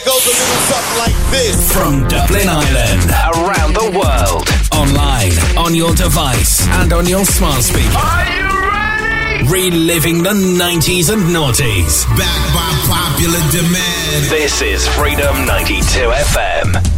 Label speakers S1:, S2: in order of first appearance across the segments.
S1: it goes a little something like this.
S2: From Dublin Ireland, around the world, online, on your device, and on your smart speaker.
S3: Are you ready?
S2: Reliving the 90s and noughties.
S4: Backed by popular demand.
S2: This is Freedom 92 FM.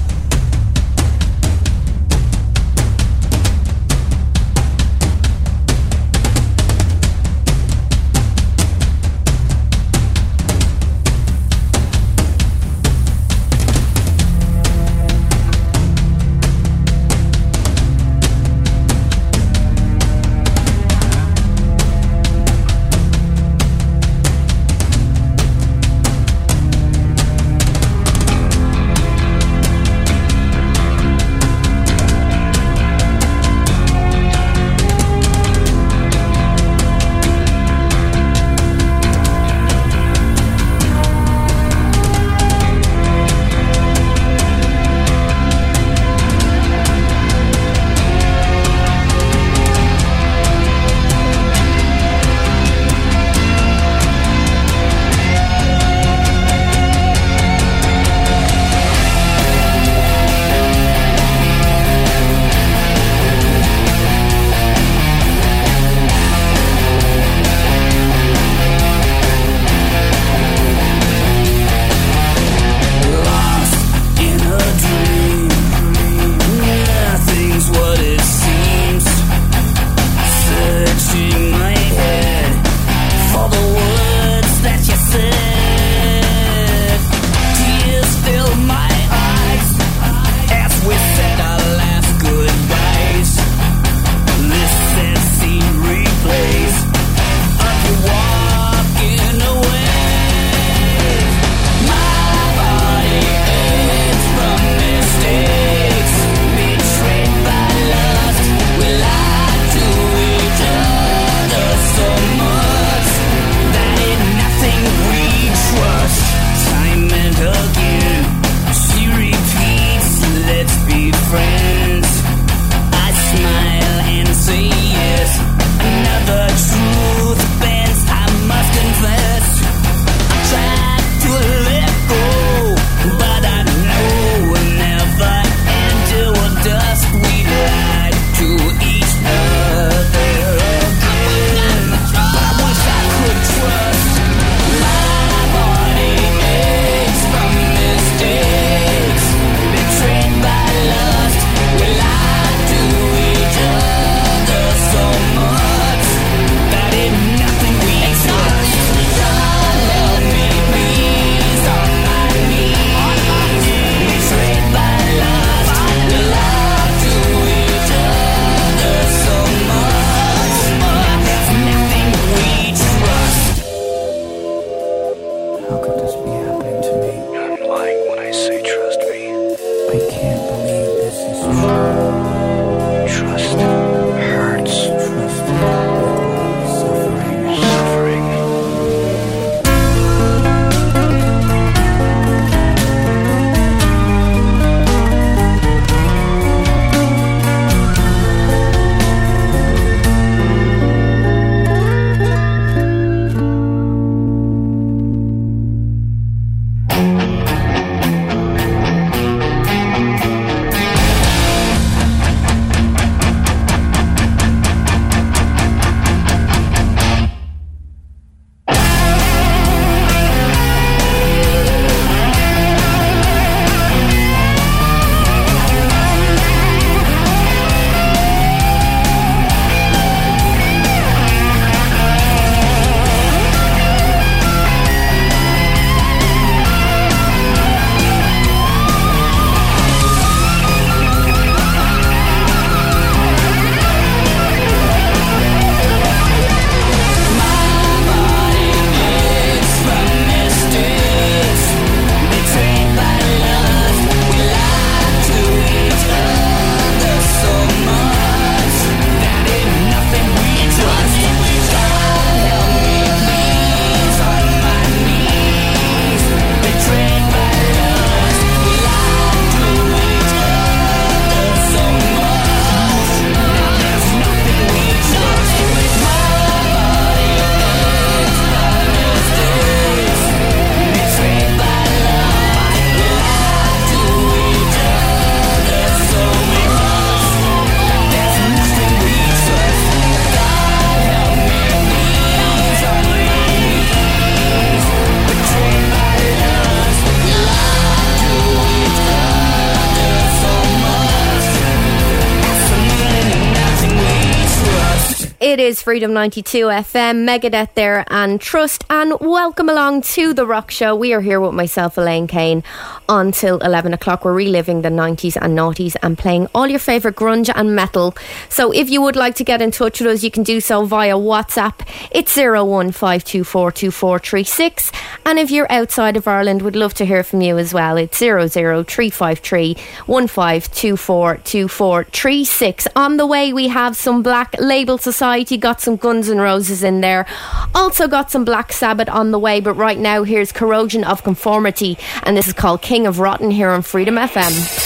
S2: Freedom 92 FM, Megadeth there, and Trust. And welcome along to The Rock Show. We are here with myself, Elaine Kane, until 11 o'clock. We're reliving the 90s and noughties and playing all your favourite grunge and metal. So if you would like to get in touch with us, you can do so via WhatsApp. It's 015242436. And if you're outside of Ireland, we'd love to hear from you as well. It's 00353 15242436. On the way, we have some Black Label Society, got some Guns N' Roses in there. Also got some Black Sabbath on the way, but right now here's Corrosion of Conformity, and this is called King of Rotten here on Freedom FM.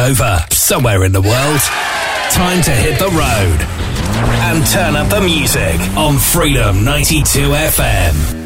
S3: Over somewhere in the world. Time to hit the road and turn up the music on Freedom 92 FM.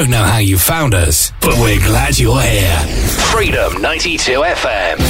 S5: Don't know how you found us, but we're glad you're here. Freedom 92 FM.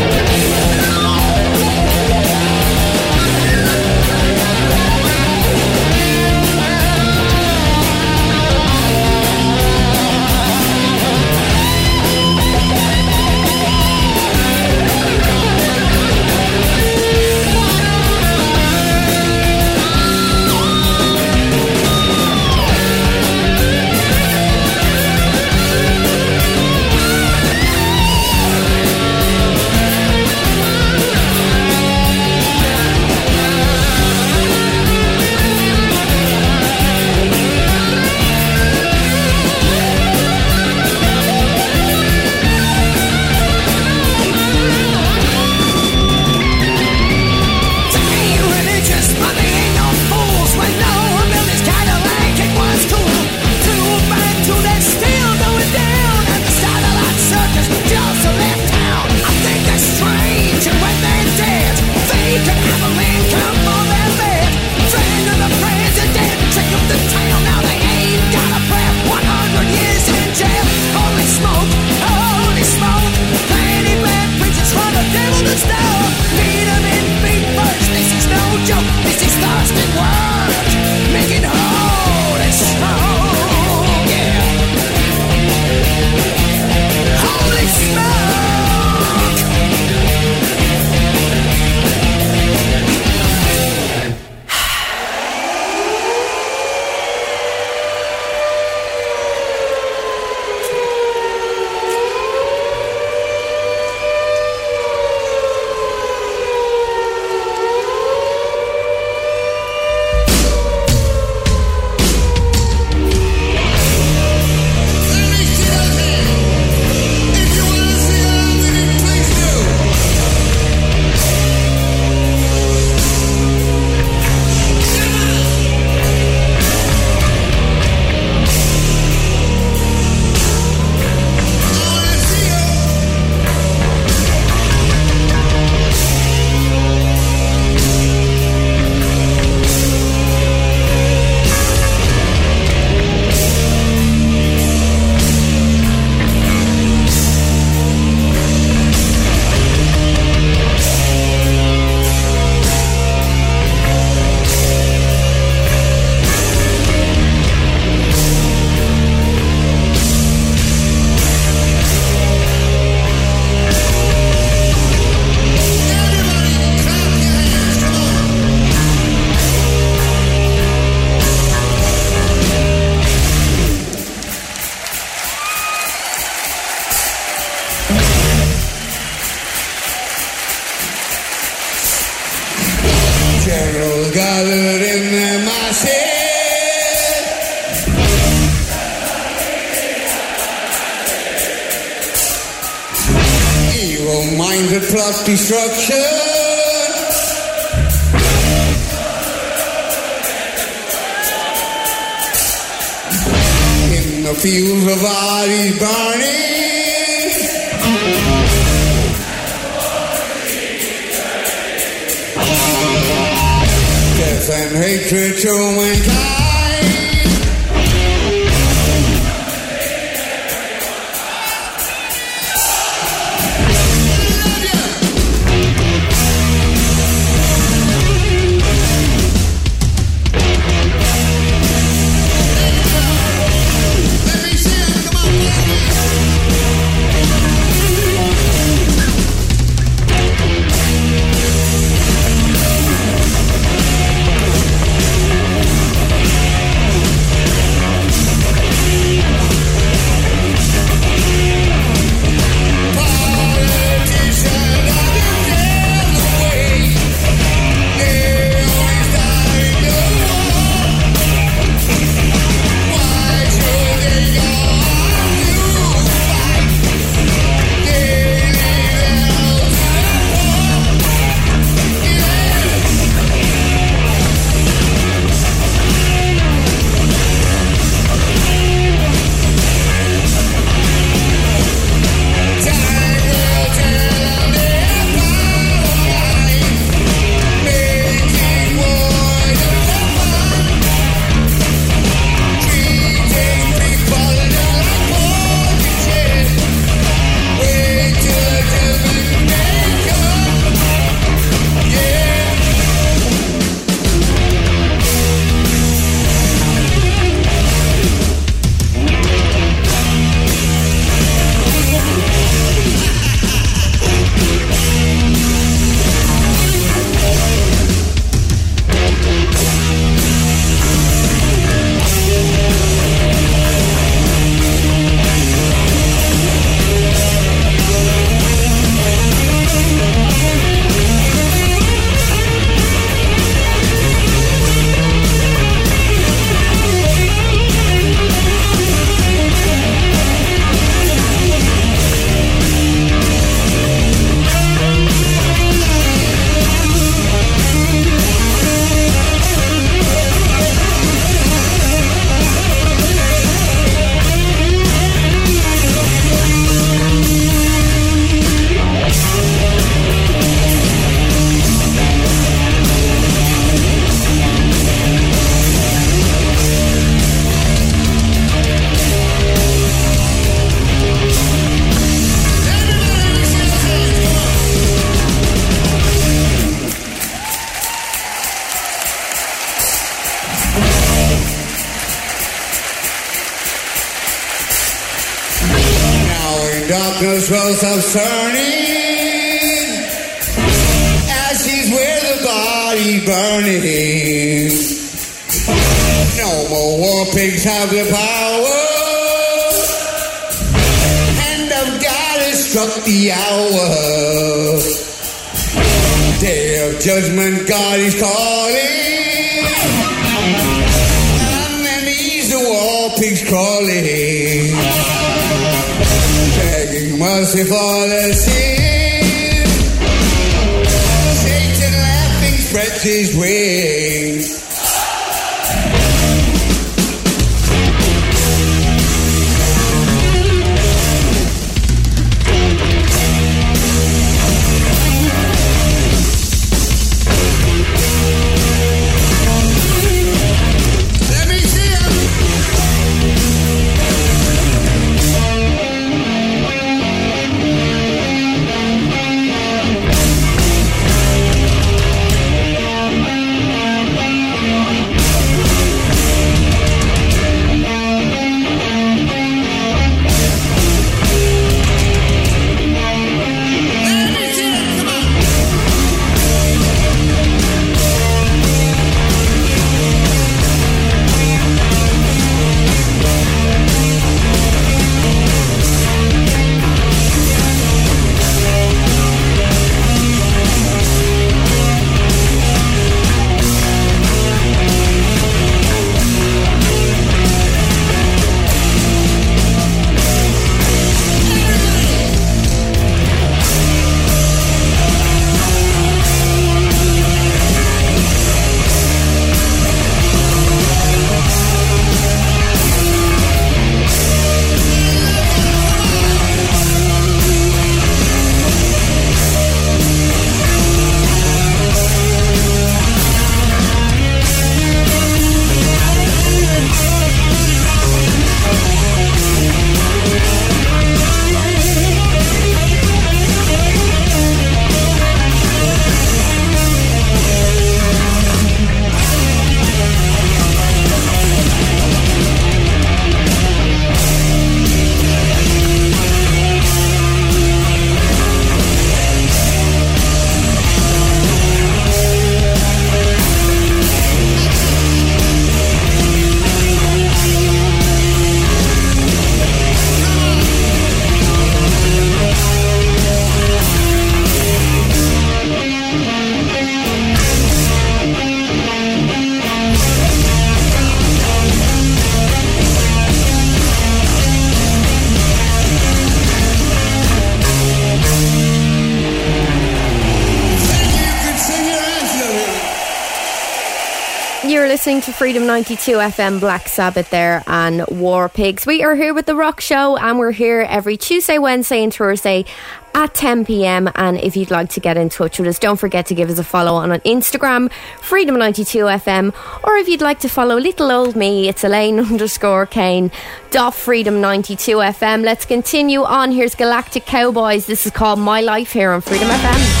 S6: To
S7: Freedom 92 FM, Black Sabbath there, and War Pigs. We are here with The Rock Show, and we're here every Tuesday, Wednesday, and Thursday at 10 pm. And if you'd like to get in touch with us, don't forget to give us a follow on Instagram, Freedom 92 FM, or if you'd like to follow little old me, it's Elaine underscore Kane, dot Freedom 92 FM. Let's continue on. Here's Galactic Cowboys. This is called My Life here on Freedom FM.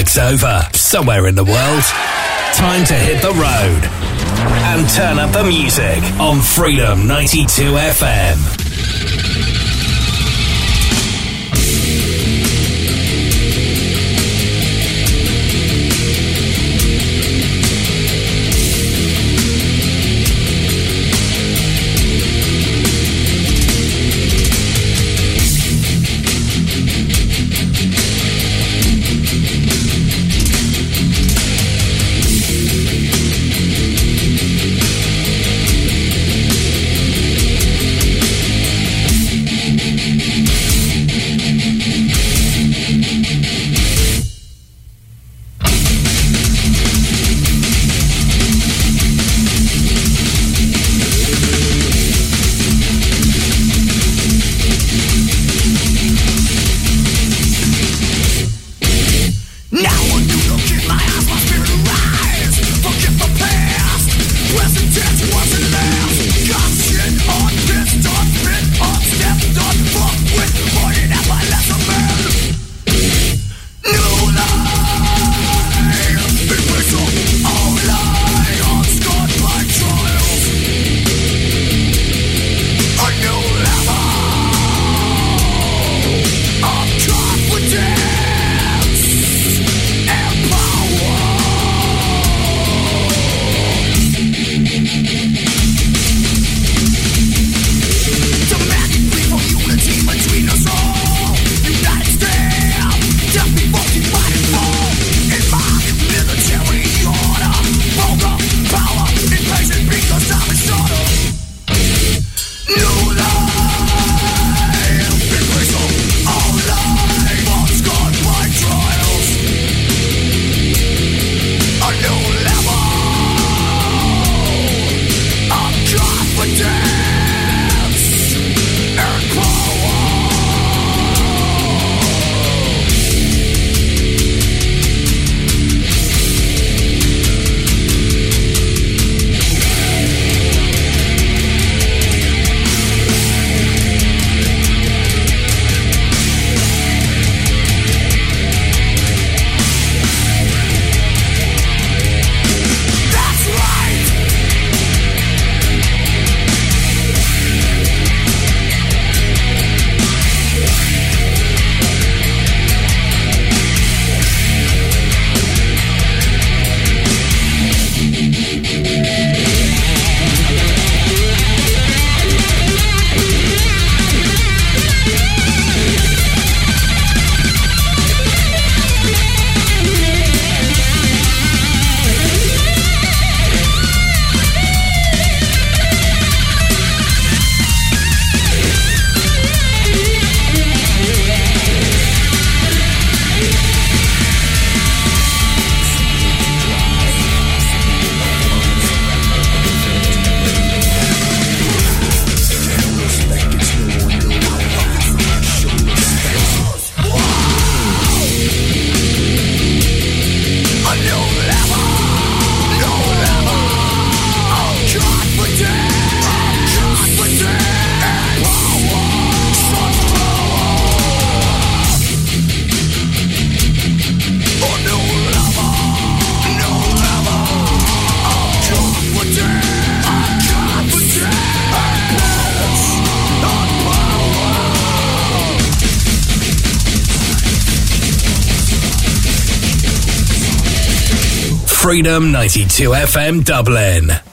S2: Work's over somewhere in the world. Time to hit the road and turn up the music on Freedom 92 FM. Freedom 92 FM Dublin.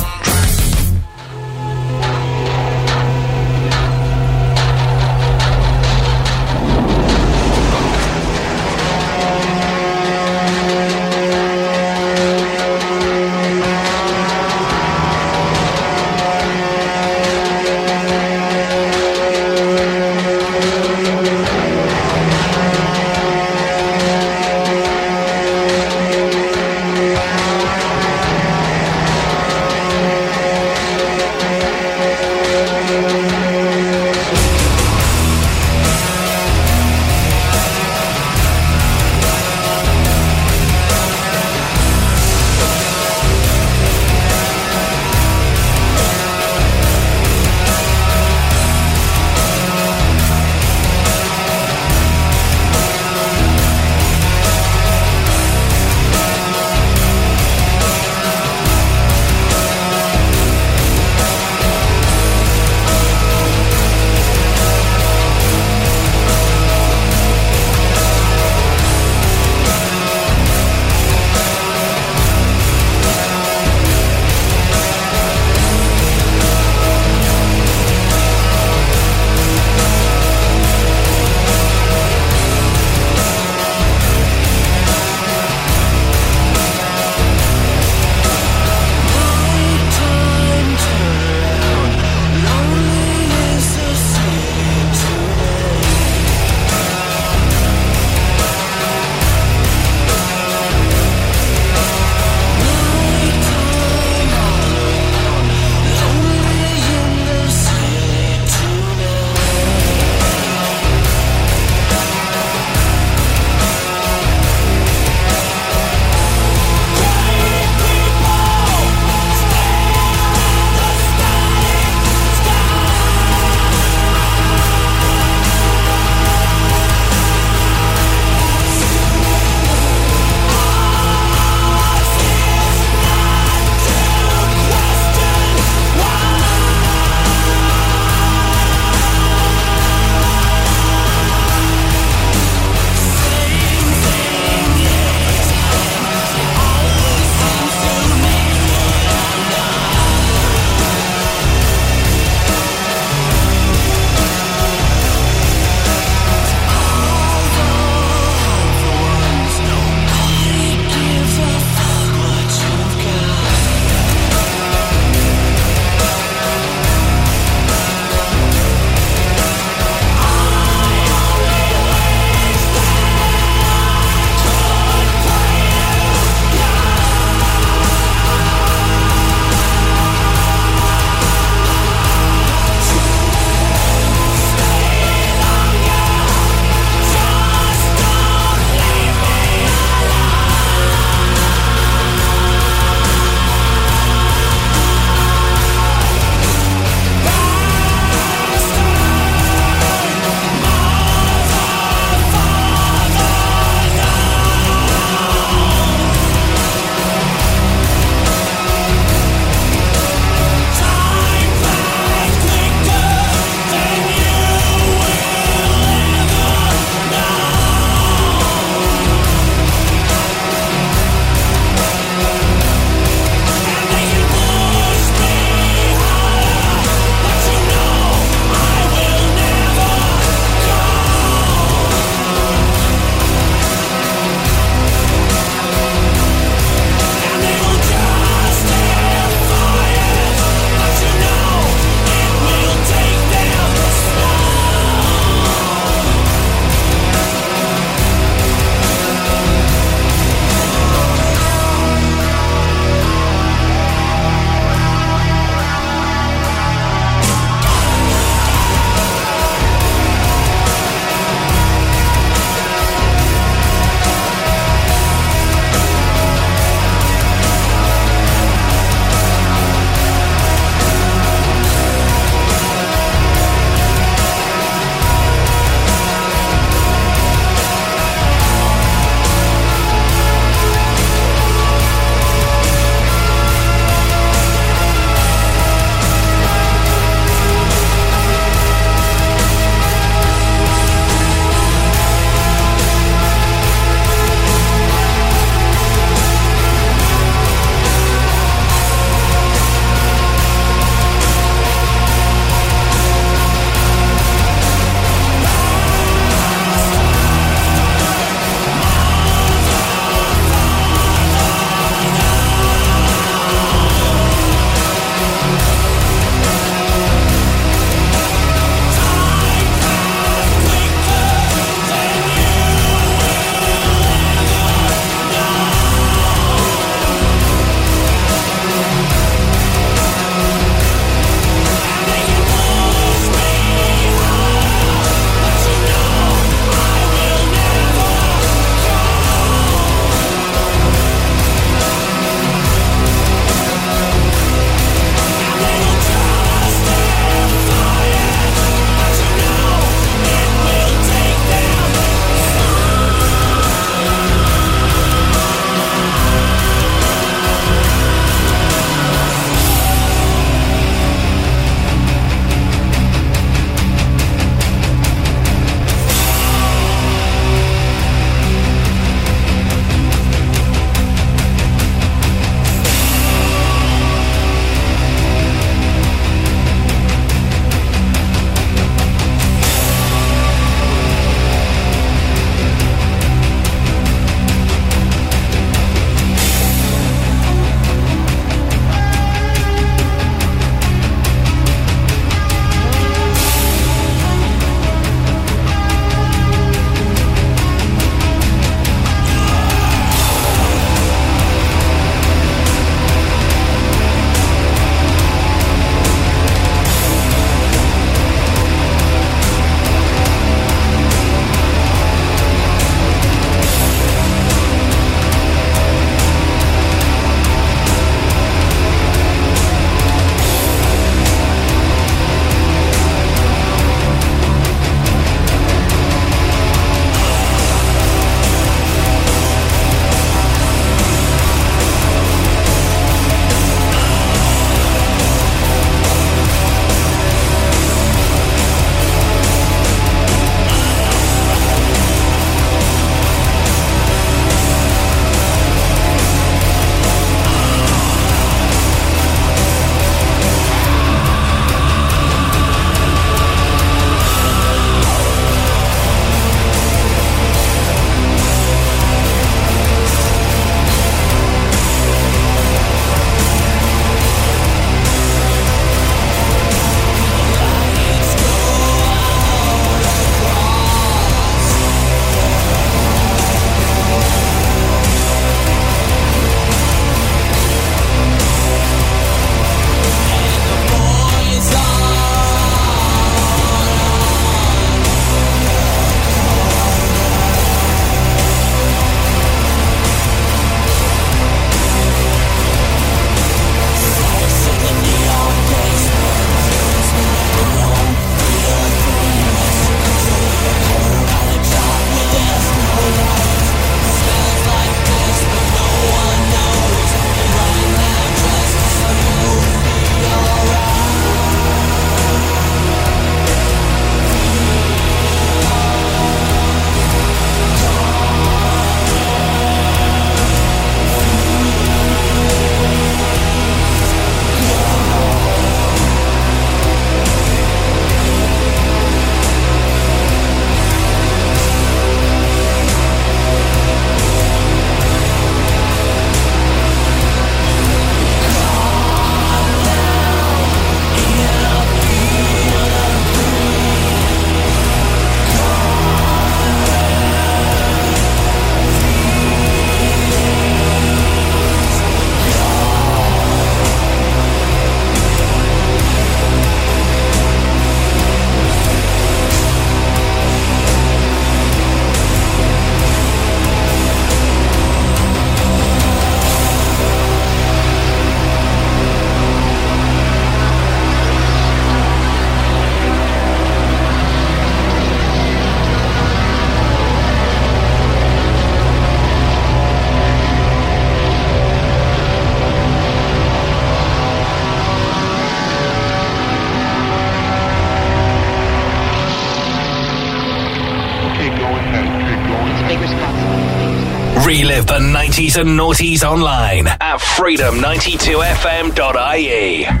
S2: Relive the 90s and noughties online at freedom92fm.ie.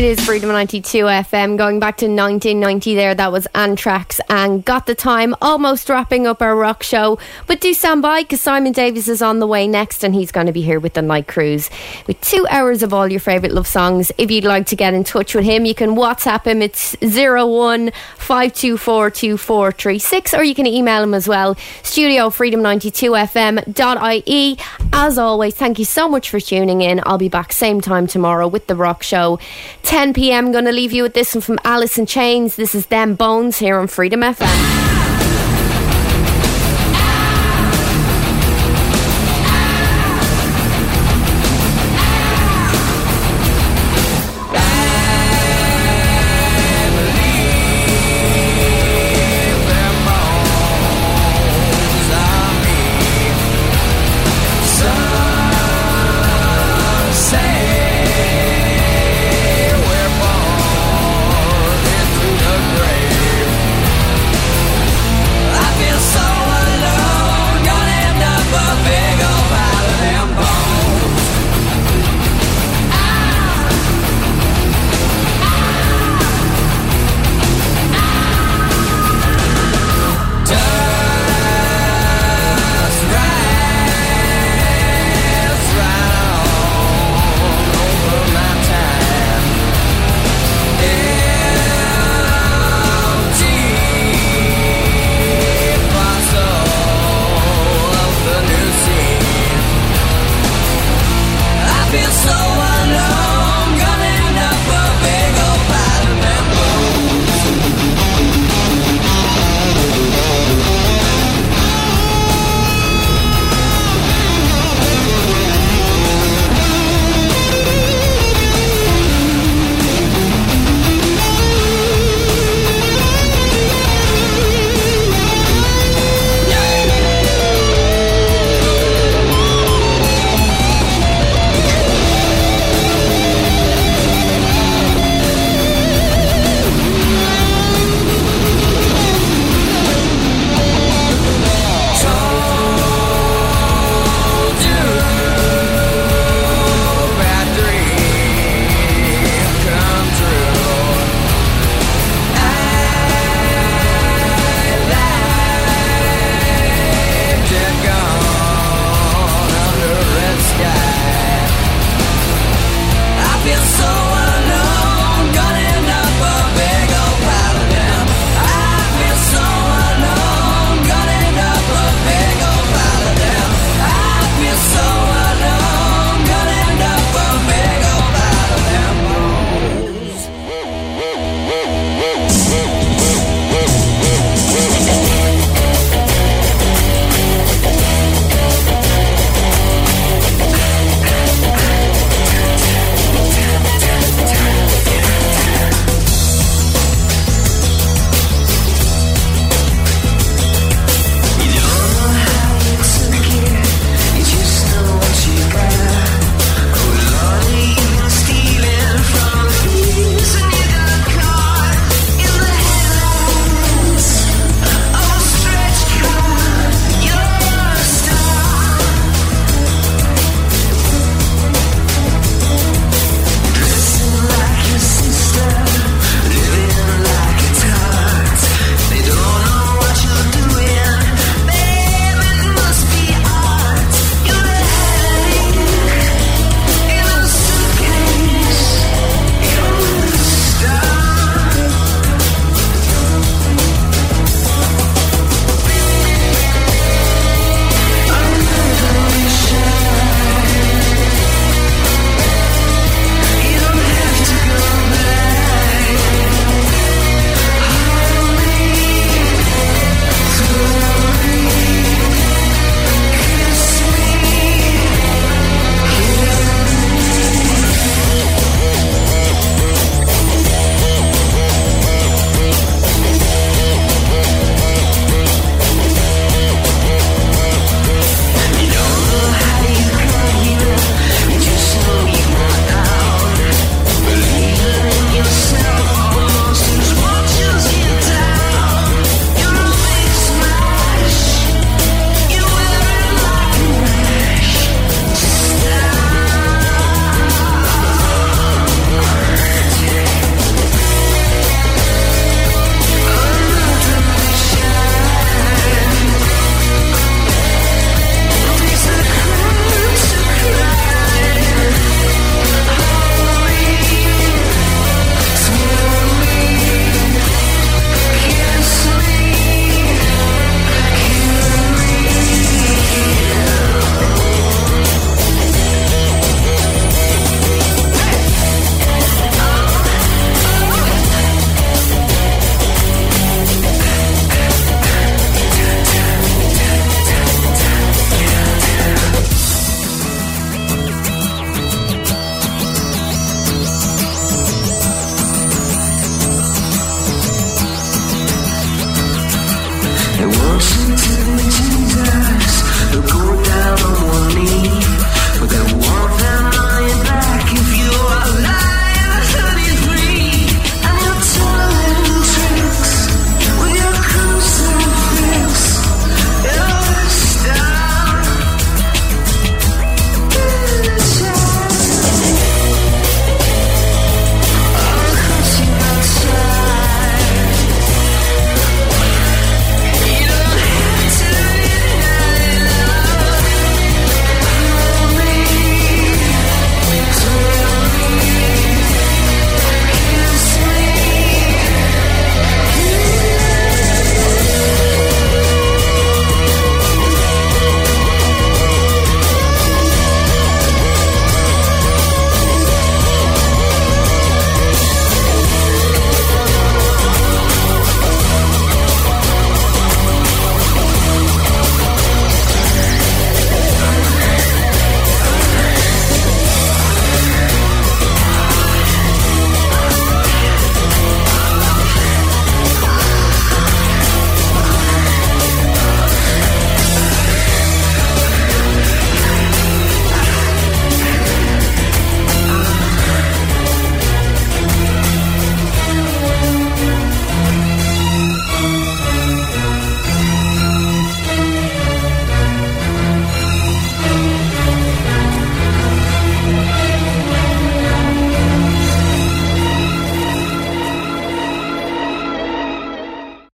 S8: It
S7: is Freedom 92 FM. Going back to 1990 there, that was Anthrax and Got the Time. Almost wrapping up our rock show. But do stand by because Simon Davis is on the way next and he's going to be here with the Night Cruise with two hours of all your favourite love songs. If you'd like to get in touch with him, you can WhatsApp him. It's 01 or you can email him as well. Studio freedom92fm.ie. As always, thank you so much for tuning in. I'll be back same time tomorrow with the rock show. 10 p.m. Going to leave you with this one from Alice in Chains. This is Them Bones here on Freedom FM.